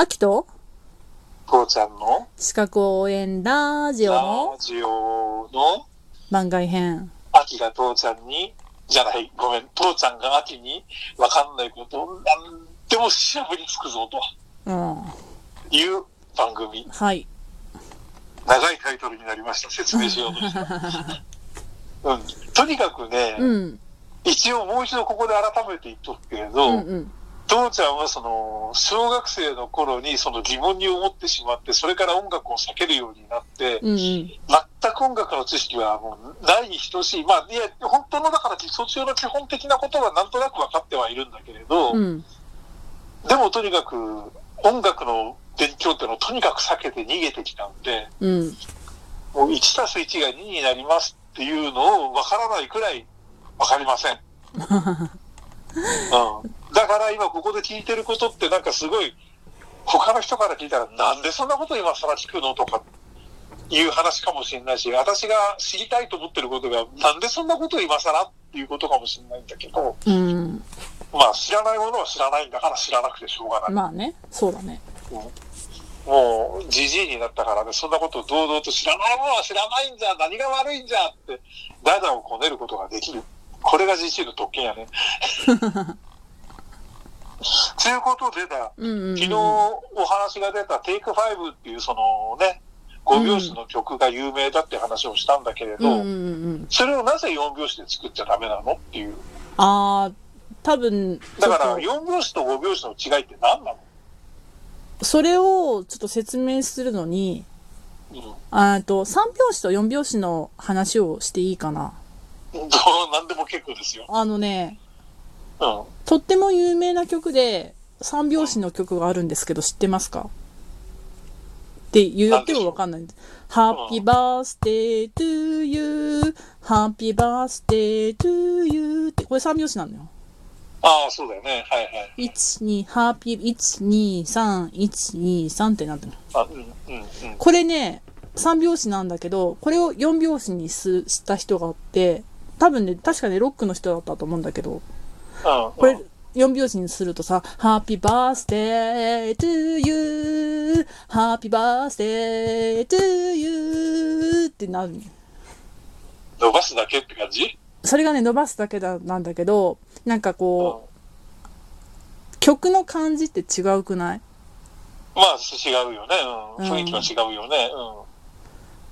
秋と父ちゃんの？四角応援ラジオラのジオの？番外編。秋が父ちゃんに、じゃない、ごめん、父ちゃんが秋に？わかんないこと？を何でもしゃぶりつくぞとうん。いう番組。はい。長いタイトルになりました。説明しようとした。うん。とにかくね、うん。一応もう一度ここで改めて言っとくけれうど、んうん。父ちゃんはその、小学生の頃にその疑問に思ってしまって、それから音楽を避けるようになって、うんうん。全く音楽の知識はもうないに等しい。まあ、いや、本当のだから基礎中の基本的なことはなんとなく分かってはいるんだけれど、うん。でもとにかく音楽の勉強っていうのをとにかく避けて逃げてきたんで、うん。もう1たす1が2になりますっていうのを分からないくらい分かりません。うん、だから今ここで聞いてることってなんかすごい他の人から聞いたらなんでそんなこと今更聞くのとかいう話かもしれないし私が知りたいと思ってることがなんでそんなこと今更っていうことかもしれないんだけどうん。まあ知らないものは知らないんだから知らなくてしょうがない。まあね。そうだね。もう、じじいになったからね、そんなことを堂々と知らないものは知らないんじゃ、何が悪いんじゃって、ダダをこねることができる。これがじじいの特権やね。ということでだ、うんうん、うん。昨日お話が出た Take5 っていうそのね、5拍子の曲が有名だって話をしたんだけれど、うんうんうんうん。それをなぜ4拍子で作っちゃダメなのっていう。ああ、多分、だからと、4拍子と5拍子の違いって何なの？それをちょっと説明するのに、うん。あと、3拍子と4拍子の話をしていいかな。どう、何でも結構ですよ。あのね、うん。とっても有名な曲で、3拍子の曲があるんですけど、知ってますか？って言ってもわかんない。Happy birthday to you, Happy birthday to you って、これ3拍子なのよ。ああ、そうだよね。はいはい。1、2、Happy、1、2、3、1、2、3ってなってるの。あ、うん、うん、うん。これね、3拍子なんだけど、これを4拍子にすした人があって、多分ね、確かね、ロックの人だったと思うんだけど、うん、これ、4拍子にするとさ、Happy birthday to you, Happy birthday to you. ってなるの。伸ばすだけって感じ？それがね、伸ばすだけだなんだけど、なんかこう、曲の感じって違うくない？まあ、違うよね。うん。うん。雰囲気は違うよね。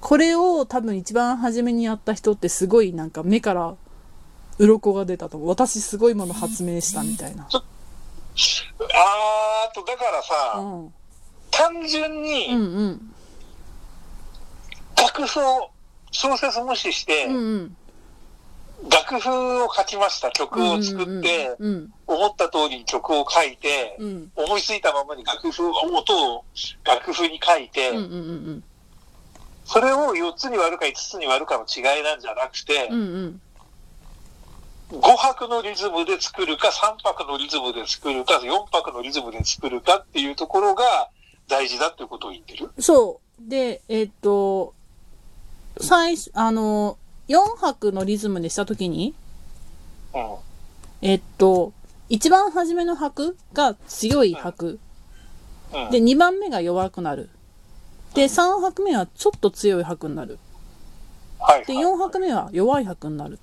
これを多分一番初めにやった人ってすごいなんか目から鱗が出たと。私すごいもの発明したみたいな。うん。あーあと、だからうさ、ん。単純うんにうん。楽譜を小説無視して、うんうん。楽譜を書きました。曲を作って、うん思った通りに曲を書いて、うん。うん思いついたままに楽譜を、音を楽譜に書いて、それを4つに割るか5つに割るかの違いなんじゃなくて、うんうん5拍のリズムで作るか、3拍のリズムで作るか、4拍のリズムで作るかっていうところが大事だっていうことを言ってる？そう。で、えっと、最初、あの、4拍のリズムでしたときに、うん。えっと、一番初めの拍が強い拍。うん。で、2番目が弱くなる。で、3拍目はちょっと強い拍になる。で、はいはい。4拍目は弱い拍になる。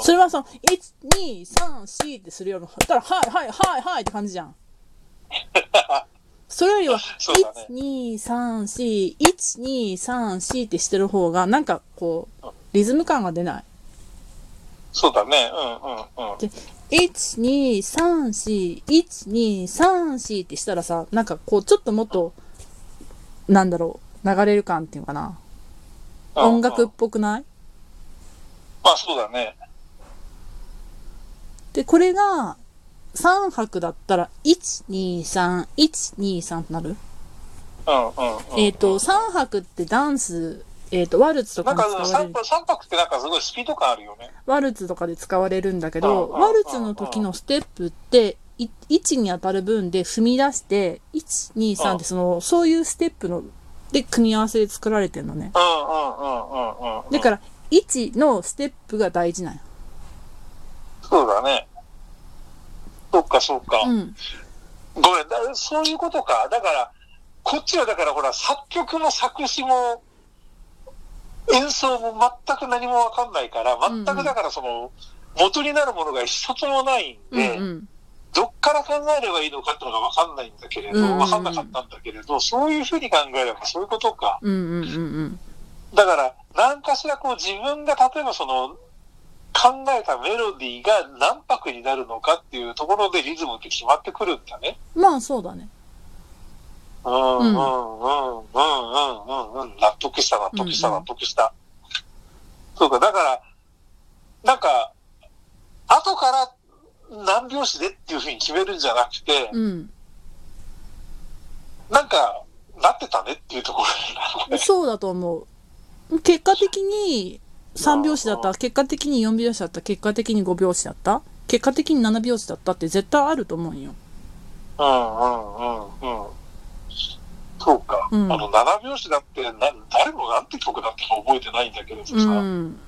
それはさ、1、2、3、4ってするよりも、だから、はい、はい、はい、はいって感じじゃん。それよりは、そうだね1、2、3、4、1、2、3、4ってしてる方が、なんかこう、リズム感が出ない。そうだね。うんうんうん。で、1、2、3、4、1、2、3、4ってしたらさ、なんかこう、ちょっともっと、なんだろう、流れる感っていうのかな。音楽っうんぽくない？まあそうだね。で、これが、3拍だったら、1、2、3、1、2、3ってなる？うんうんうん。えっ、と、3拍ってダンス、えっ、と、ワルツとかに使われる。三三拍ってなんかすごいスピード感あるよね。ワルツとかで使われるんだけうんど、うんワルツの時のステップって、い1に当たる分で踏み出して、1、2、3ってその、そういうステップの、で、組み合わせで作られてるのね。うんうんうんうんうん。だから、1のステップが大事なんよ。そうだね。そっかそっか。うん。ごめん、だそういうことか。だから、こっちはだからほら、作曲も作詞も、演奏も全く何もわかんないから、全くだからその、元になるものが一つもないんうんで、うん。どっから考えればいいのかっていうのがわかんないんだけれど、わかんなかったんだけれど、そういうふうに考えればそういうことか。うんうんうんうん。だから、何かしらこう自分が例えばその、考えたメロディーが何拍になるのかっていうところでリズムって決まってくるんだね。まあそうだね。うんうんうんうんうんうんうん。納得した納得した納得した。そうか、だから、なんか、後から何拍子でっていうふうに決めるんじゃなくて、うん。なんか、なってたねっていうところ。そうだと思う。結果的に3拍子だった、結果的に4拍子だった、結果的に5拍子だった、結果的に7拍子だったって絶対あると思うんよ。うんうんうんうん。そうか。うんあの、7拍子だって、な、誰もなんて曲だったか覚えてないんだけどさ、ううん。ん。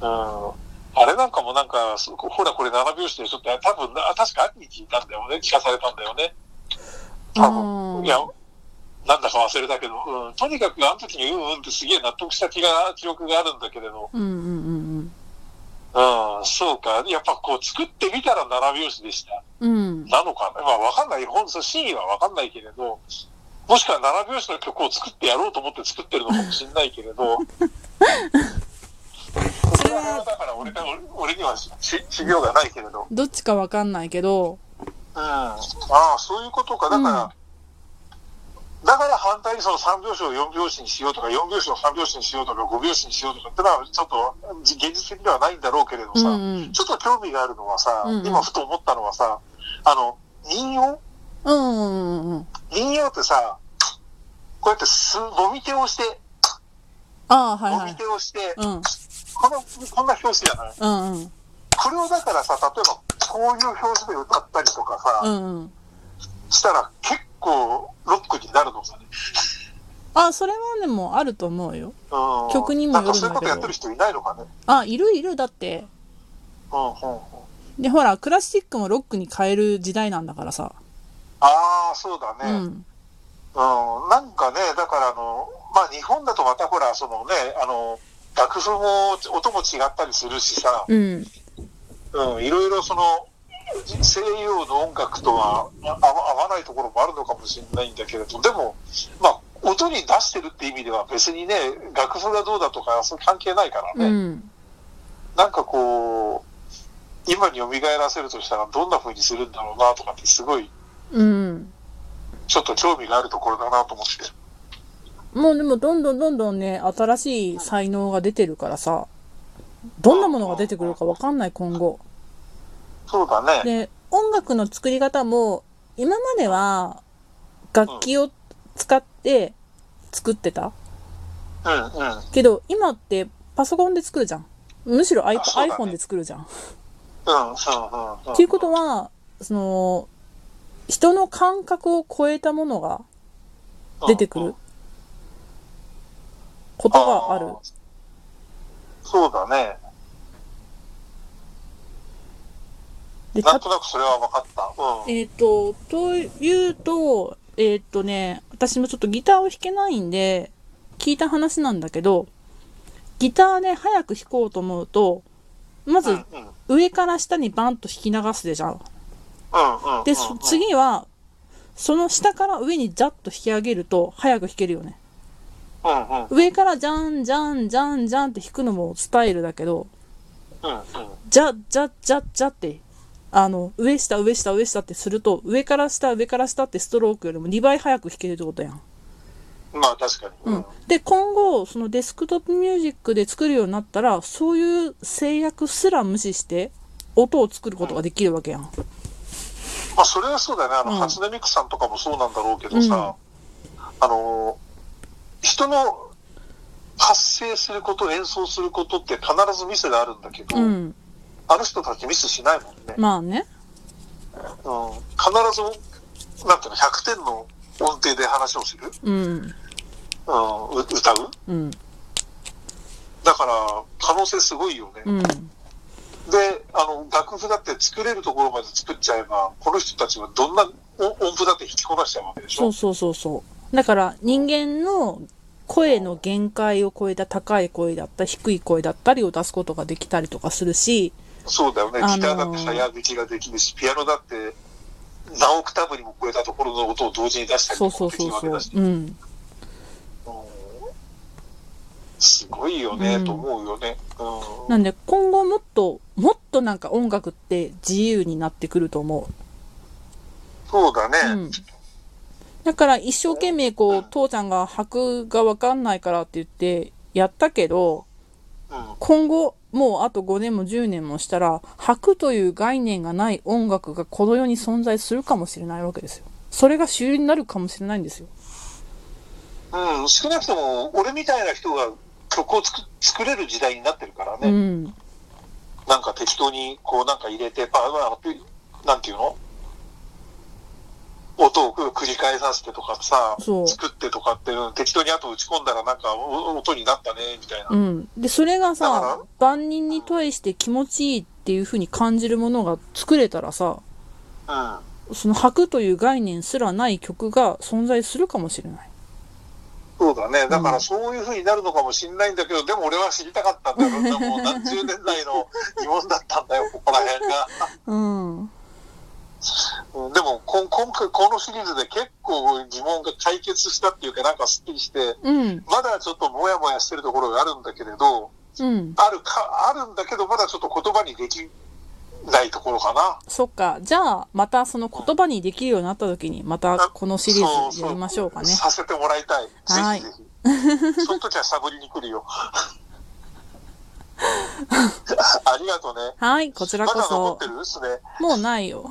あれなんかもなんか、すほらこれ7拍子でしょ？って、多分な、確か秋に聞いたんだよね。聞かされたんだよね。多分。なんだか忘れたけど、うん。とにかくあの時にうんうんってすげえ納得した気が、記憶があるんだけれど、うんうんうんうん、そうか。やっぱこう作ってみたら7拍子でした。うん。うん。なのかな。まあわかんない。本当真意はわかんないけれど、もしくは7拍子の曲を作ってやろうと思って作ってるのかもしれないけれど、それはだから俺が俺にはし修行がないけれど、どっちかわかんないけど、うん。ああ、そういうことか。だから、うんだから反対にその3拍子を4拍子にしようとか、4拍子を3拍子にしようとか、5拍子にしようとかってのは、ちょっと現実的ではないんだろうけれどさ、うんうん。ちょっと興味があるのはさ、うんうん今ふと思ったのはさ、あの、民謡うんうんうんうん。民謡ってさ、こうやってす、もみ手をして、ああ、はいはい。手をして、うん。この、こんな表紙じゃない？うんうん。これをだからさ、例えば、こういう表紙で歌ったりとかさ、うんうん。したら結構ロックになるのかね。あ、それはでもあると思うよ。うん。曲にもよるんだけどなんかそういうことやってる人いないのかね。あ、いるいる。だって。うん、うん、うん。で、ほら、クラシックもロックに変える時代なんだからさ。ああ、そうだうね。うん。ん。なんかね、だからあの、まあ日本だとまたほら、そのね、あの、楽譜も音も違ったりするしさ、うん。うん、いろいろその、西洋の音楽とはあ合わ合わないところもあるのかもしれないんだけれど、でも、まあ、音に出してるって意味では別にね、楽譜がどうだとか、そう関係ないからね。うん。なんかこう、今に蘇らせるとしたらどんな風にするんだろうなとかってすごい、うん。ちょっと興味があるところだなと思って。もうでもどんどんどんどんね、新しい才能が出てるからさ、どんなものが出てくるかわかんない今後。そうだね。で、音楽の作り方も、今までは楽器を使って作ってた？うんうん。けど、今ってパソコンで作るじゃん。むしろ iPhone で作るじゃん。うんうんうんうん。っていうことは、その、人の感覚を超えたものが出てくることがある。そうだね。で、たなんとなくそれは分かった。うん。えっ、と、というと、えっ、とね、私もちょっとギターを弾けないんで、聞いた話なんだけど、ギターで早く弾こうと思うと、まず上から下にバンと弾き流すでじゃん。で、そ次は、その下から上にジャッと引き上げると早く弾けるよね。上からジャンジャンジャンジャンって弾くのもスタイルだけど。ジャジャジャジャって、あの、上下上下上下ってすると、上から下上から下ってストロークよりも2倍早く弾けるってことやん。まあ確かに。うん。で、今後、そのデスクトップミュージックで作るようになったら、そういう制約すら無視して、音を作ることができるわけやん。まあそれはそうだね。あの、うん初音ミクさんとかもそうなんだろうけどさ、あの、人の発声すること、演奏することって必ずミスがあるんだけど、うん。あの人たちミスしないもんね。まあね。うん、必ず、なんていうの、100点の音程で話をする、うん。うん、う歌う？うん。だから、可能性すごいよね。うん。で、あの、楽譜だって作れるところまで作っちゃえば、この人たちはどんな音音符だって弾きこなしちゃうわけでしょ？そうそうそうそう。だから人間の声の限界を超えた高い声だったり低い声だったりを出すことができたりとかするし、そうだよね。あのーギターだって早口ができるし、ピアノだって何オクターブにも超えたところの音を同時に出したりそうそうそうそうるわけだし。。うん。うんすごいよね、うんと思うよね。うんなんで今後もっと、もっとなんか音楽って自由になってくると思そうだね。う。うん。だから一生懸命こう、父ちゃんが拍がわかんないからって言ってやったけど、うん今後、もうあと5年も10年もしたら、拍という概念がない音楽がこの世に存在するかもしれないわけですよ。それが主流になるかもしれないんですよ。うん、少なくとも俺みたいな人が曲を作作れる時代になってるからね。うん。なんか適当にこうなんか入れて、パまあ、なんていうの？音を繰り返させてとかさ、作ってとかっていうの適当に後打ち込んだらなんかお音になったね、みたいな。うん。で、それがださか、万人に対して気持ちいいっていう風に感じるものが作れたらさ、うん。その拍という概念すらない曲が存在するかもしれない。そうだね。だかうんらそういう風になるのかもしれないんだけど、でも俺は知りたかったんだよ。もう何十年来の疑問だったんだよ、ここら辺が。うん。うんでもこ今回このシリーズで結構疑問が解決したっていうかなんかすっきりして、うん。まだちょっともやもやしてるところがあるんだけれど、うん。あるか、あるんだけどまだちょっと言葉にできないところかな。そっか。じゃあ、またその言葉にできるようになった時に、またこのシリーズやりましょうかね。させてもらいたい。はいぜひぜひ。その時はしゃぶりに来るよ。ありがとうね。はい、こちらこまだ残っそて。る？すね。もうないよ。